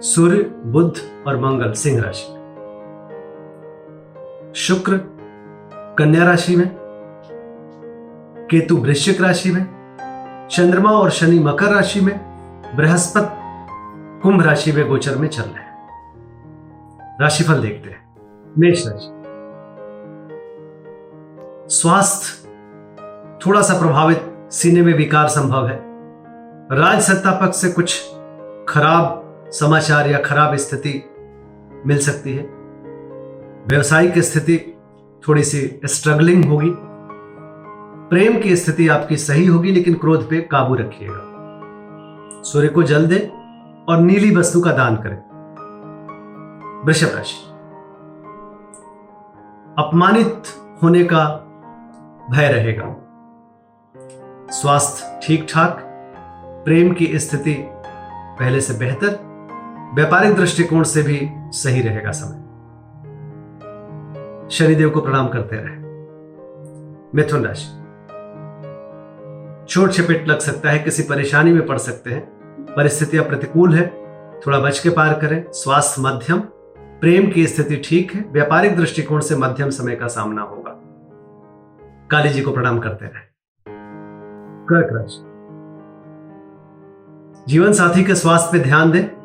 सूर्य, बुध और मंगल सिंह राशि में। शुक्र, कन्या राशि में। केतु वृश्चिक राशि में। चंद्रमा और शनि मकर राशि में। बृहस्पति, कुंभ राशि में गोचर में चल रहे हैं। राशिफल देखते हैं। मेष राशि। स्वास्थ्य थोड़ा सा प्रभावित, सीने में विकार संभव है। राज सत्ता पक्ष से कुछ खराब समाचार या खराब स्थिति मिल सकती है। व्यवसायिक स्थिति थोड़ी सी स्ट्रगलिंग होगी। प्रेम की स्थिति आपकी सही होगी, लेकिन क्रोध पे काबू रखिएगा। सूर्य को जल दें और नीली वस्तु का दान करें। वृषभ राशि। अपमानित होने का भय रहेगा। स्वास्थ्य ठीक ठाक प्रेम की स्थिति पहले से बेहतर व्यापारिक दृष्टिकोण से भी सही रहेगा समय। शनिदेव को प्रणाम करते रहे। मिथुन राशि। चोट चपेट लग सकता है, किसी परेशानी में पड़ सकते हैं। परिस्थितियाँ प्रतिकूल है, थोड़ा बच के पार करें। स्वास्थ्य मध्यम, प्रेम की स्थिति ठीक है, व्यापारिक दृष्टिकोण से मध्यम समय का सामना होगा। काली जी को प्रणाम करते रहे। कर्क राशि। जीवन साथी के स्वास्थ्य पे ध्यान दें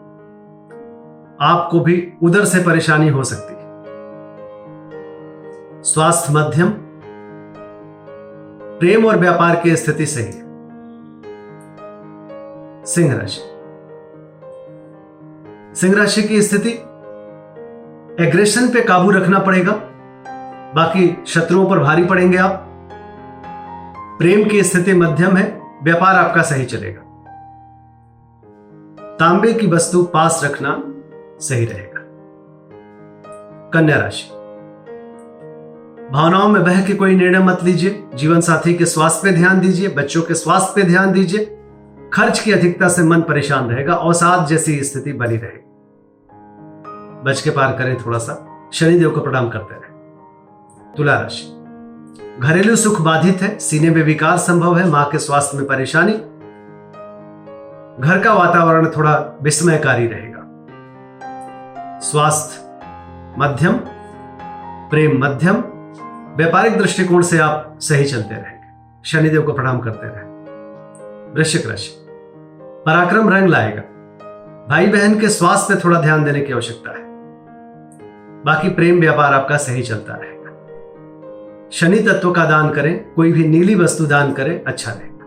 आपको भी उधर से परेशानी हो सकती। है स्वास्थ्य मध्यम, प्रेम और व्यापार की स्थिति सही। है सिंह राशि सिंह राशि की स्थिति एग्रेशन पे काबू रखना पड़ेगा। बाकी शत्रुओं पर भारी पड़ेंगे आप। प्रेम की स्थिति मध्यम है, व्यापार आपका सही चलेगा। तांबे की वस्तु पास रखना सही रहेगा। कन्या राशि। भावनाओं में बह के कोई निर्णय मत लीजिए। जीवन साथी के स्वास्थ्य पे ध्यान दीजिए। बच्चों के स्वास्थ्य पे ध्यान दीजिए। खर्च की अधिकता से मन परेशान रहेगा। अवसाद जैसी स्थिति बनी रहेगी बच के पार करें थोड़ा सा शनिदेव को प्रणाम करते रहे। तुला राशि। घरेलू सुख बाधित है। सीने में विकार संभव है। माँ के स्वास्थ्य में परेशानी। घर का वातावरण थोड़ा विस्मयकारी रहेगा। स्वास्थ्य, मध्यम, प्रेम मध्यम, व्यापारिक दृष्टिकोण से आप सही चलते रहेंगे। शनिदेव को प्रणाम करते रहे। वृश्चिक राशि, पराक्रम रंग लाएगा। भाई बहन के स्वास्थ्य पे थोड़ा ध्यान देने की आवश्यकता है। बाकी प्रेम व्यापार आपका सही चलता रहेगा। शनि तत्व का दान करें, कोई भी नीली वस्तु दान करें अच्छा रहेगा।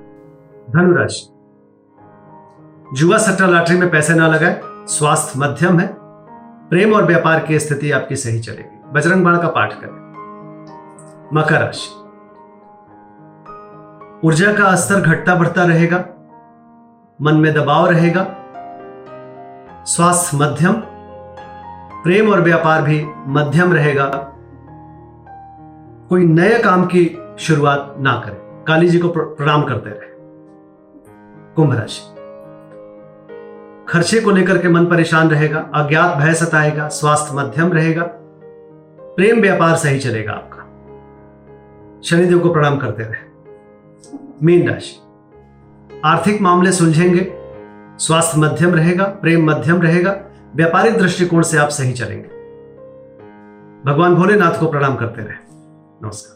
धनुराशि जुआ सट्टा लॉटरी में पैसे ना लगाए, स्वास्थ्य मध्यम है। प्रेम और व्यापार की स्थिति आपकी सही चलेगी। बजरंग बाण का पाठ करें। मकर राशि। ऊर्जा का स्तर घटता बढ़ता रहेगा, मन में दबाव रहेगा, स्वास्थ्य मध्यम, प्रेम और व्यापार भी मध्यम रहेगा। कोई नए काम की शुरुआत ना करें। काली जी को प्रणाम करते रहे। कुंभ राशि। खर्चे को लेकर के मन परेशान रहेगा, अज्ञात भय सताएगा, स्वास्थ्य मध्यम रहेगा, प्रेम व्यापार सही चलेगा आपका। शनिदेव को प्रणाम करते रहे। मीन राशि। आर्थिक मामले सुलझेंगे, स्वास्थ्य मध्यम रहेगा, प्रेम मध्यम रहेगा, व्यापारिक दृष्टिकोण से आप सही चलेंगे। भगवान भोलेनाथ को प्रणाम करते रहे। नमस्कार।